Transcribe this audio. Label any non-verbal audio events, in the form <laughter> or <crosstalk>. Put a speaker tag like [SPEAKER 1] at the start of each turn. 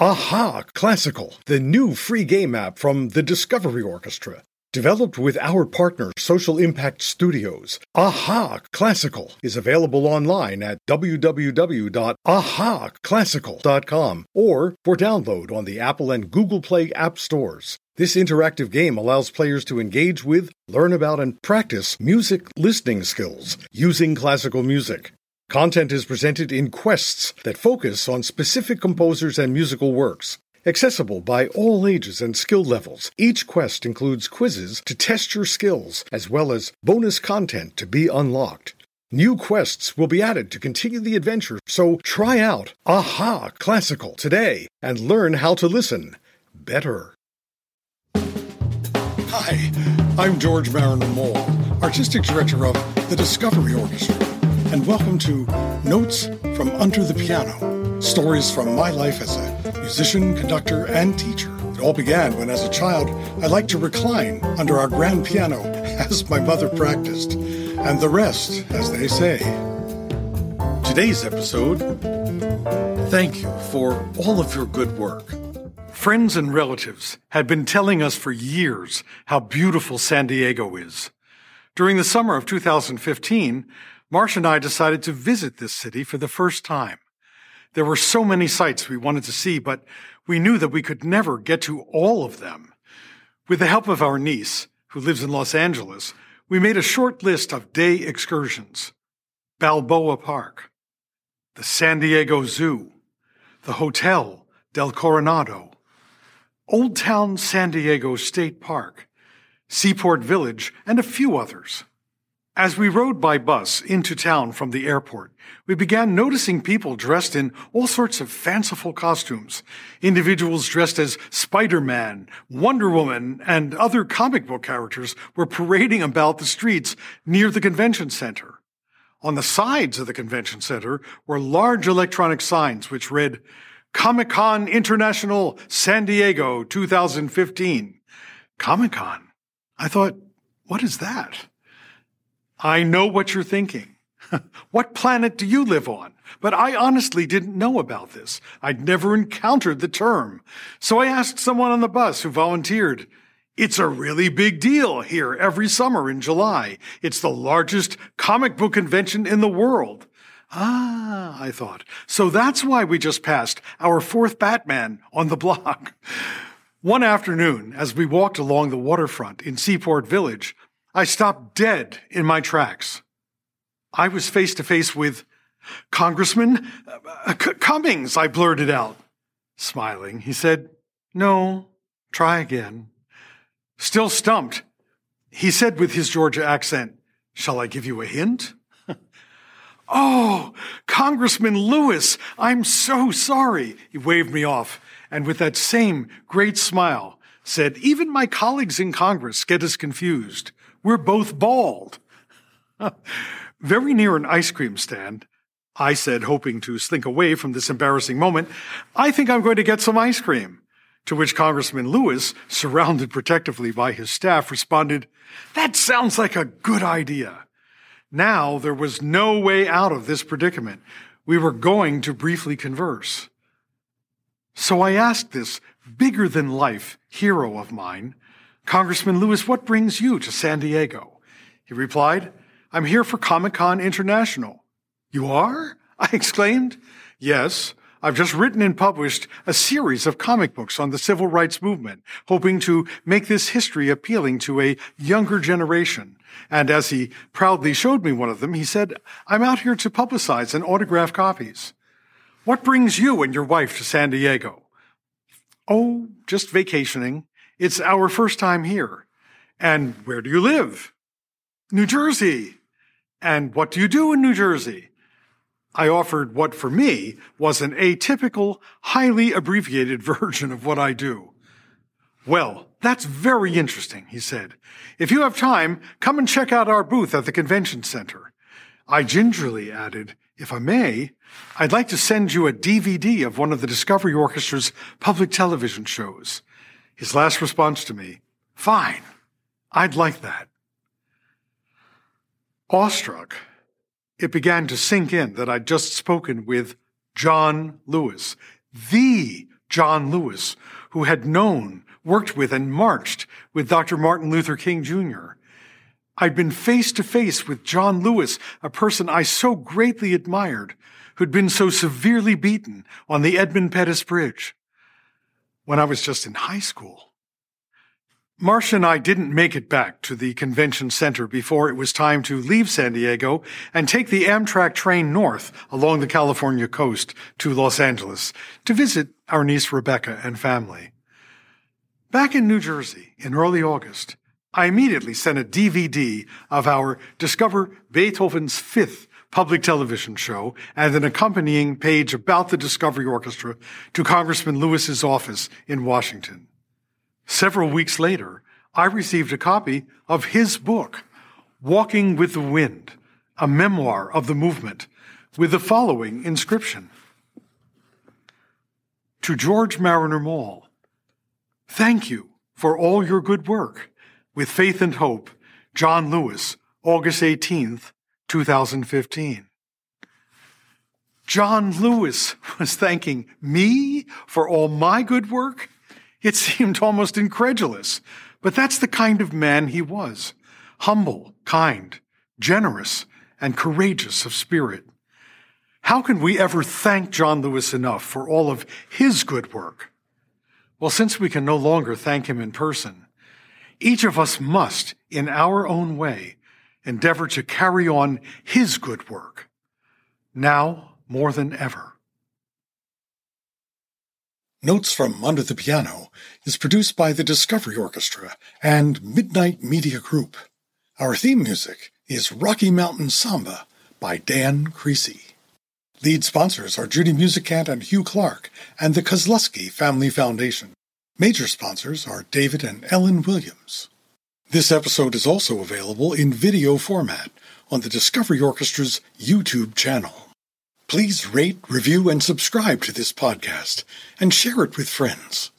[SPEAKER 1] Aha Classical, the new free game app from the Discovery Orchestra. Developed with our partner Social Impact Studios, Aha Classical is available online at www.ahaclassical.com or for download on the Apple and Google Play app stores. This interactive game allows players to engage with, learn about, and practice music listening skills using classical music. Content is presented in quests that focus on specific composers and musical works. Accessible by all ages and skill levels, each quest includes quizzes to test your skills, as well as bonus content to be unlocked. New quests will be added to continue the adventure, so try out Aha Classical today and learn how to listen better. Hi, I'm George Marriner Maull, Artistic Director of the Discovery Orchestra, and welcome to Notes from Under the Piano Stories from my life as a musician, conductor, and teacher. It all began when, as a child, I liked to recline under our grand piano <laughs> as my mother practiced, and the rest, as they say. Today's episode Thank you for all of your good work. Friends and relatives had been telling us for years how beautiful San Diego is. During the summer of 2015, Marcia and I decided to visit this city for the first time. There were so many sights we wanted to see, but we knew that we could never get to all of them. With the help of our niece, who lives in Los Angeles, we made a short list of day excursions. Balboa Park, the San Diego Zoo, the Hotel del Coronado, Old Town San Diego State Park, Seaport Village, and a few others. As we rode by bus into town from the airport, we began noticing people dressed in all sorts of fanciful costumes. Individuals dressed as Spider-Man, Wonder Woman, and other comic book characters were parading about the streets near the convention center. On the sides of the convention center were large electronic signs which read, Comic Con International San Diego 2015. Comic Con? I thought, what is that? I know what you're thinking. <laughs> what planet do you live on? But I honestly didn't know about this. I'd never encountered the term. So I asked someone on the bus who volunteered. It's a really big deal here every summer in July. It's the largest comic book convention in the world. Ah, I thought. So that's why we just passed our fourth Batman on the <laughs> block. One afternoon, as we walked along the waterfront in Seaport Village, I stopped dead in my tracks. I was face to face with Congressman uh, Cummings, I blurted out. Smiling, he said, No, try again. Still stumped, he said with his Georgia accent, Shall I give you a hint? <laughs> oh, Congressman Lewis, I'm so sorry. He waved me off, and with that same great smile, said, Even my colleagues in Congress get us confused. We're both bald. <laughs> Very near an ice cream stand, I said, hoping to slink away from this embarrassing moment, I think I'm going to get some ice cream. To which Congressman Lewis, surrounded protectively by his staff, responded, That sounds like a good idea. Now there was no way out of this predicament. We were going to briefly converse. So I asked this bigger than life hero of mine, Congressman Lewis, what brings you to San Diego? He replied, I'm here for Comic Con International. You are? <laughs> I exclaimed. Yes. I've just written and published a series of comic books on the civil rights movement, hoping to make this history appealing to a younger generation. And as he proudly showed me one of them, he said, I'm out here to publicize and autograph copies. What brings you and your wife to San Diego? Oh, just vacationing. It's our first time here. And where do you live? New Jersey. And what do you do in New Jersey? I offered what for me was an atypical, highly abbreviated <laughs> version of what I do. Well, that's very interesting, he said. If you have time, come and check out our booth at the convention center. I gingerly added, if I may, I'd like to send you a DVD of one of the Discovery Orchestra's public television shows. His last response to me, fine, I'd like that. Awestruck, it began to sink in that I'd just spoken with John Lewis, the John Lewis, who had known, worked with, and marched with Dr. Martin Luther King Jr. I'd been face to face with John Lewis, a person I so greatly admired, who'd been so severely beaten on the Edmund Pettus Bridge when I was just in high school. Marcia and I didn't make it back to the convention center before it was time to leave San Diego and take the Amtrak train north along the California coast to Los Angeles to visit our niece Rebecca and family. Back in New Jersey in early August, I immediately sent a DVD of our Discover Beethoven's Fifth public television show and an accompanying page about the Discovery Orchestra to Congressman Lewis's office in Washington. Several weeks later, I received a copy of his book, Walking with the Wind, a memoir of the movement, with the following inscription To George Marriner Maull, thank you for all your good work. With faith and hope, John Lewis, August 18th, 2015. John Lewis was thanking me for all my good work? It seemed almost incredulous, but that's the kind of man he was humble, kind, generous, and courageous of spirit. How can we ever thank John Lewis enough for all of his good work? Well, since we can no longer thank him in person, each of us must, in our own way, endeavor to carry on his good work, now more than ever. Notes from Under the Piano is produced by the Discovery Orchestra and Midnight Media Group. Our theme music is Rocky Mountain Samba by Dan Creasy. Lead sponsors are Judy Musicant and Hugh Clark and the Kosloski Family Foundation. Major sponsors are David and Ellen Williams. This episode is also available in video format on the Discovery Orchestra's YouTube channel. Please rate, review, and subscribe to this podcast and share it with friends.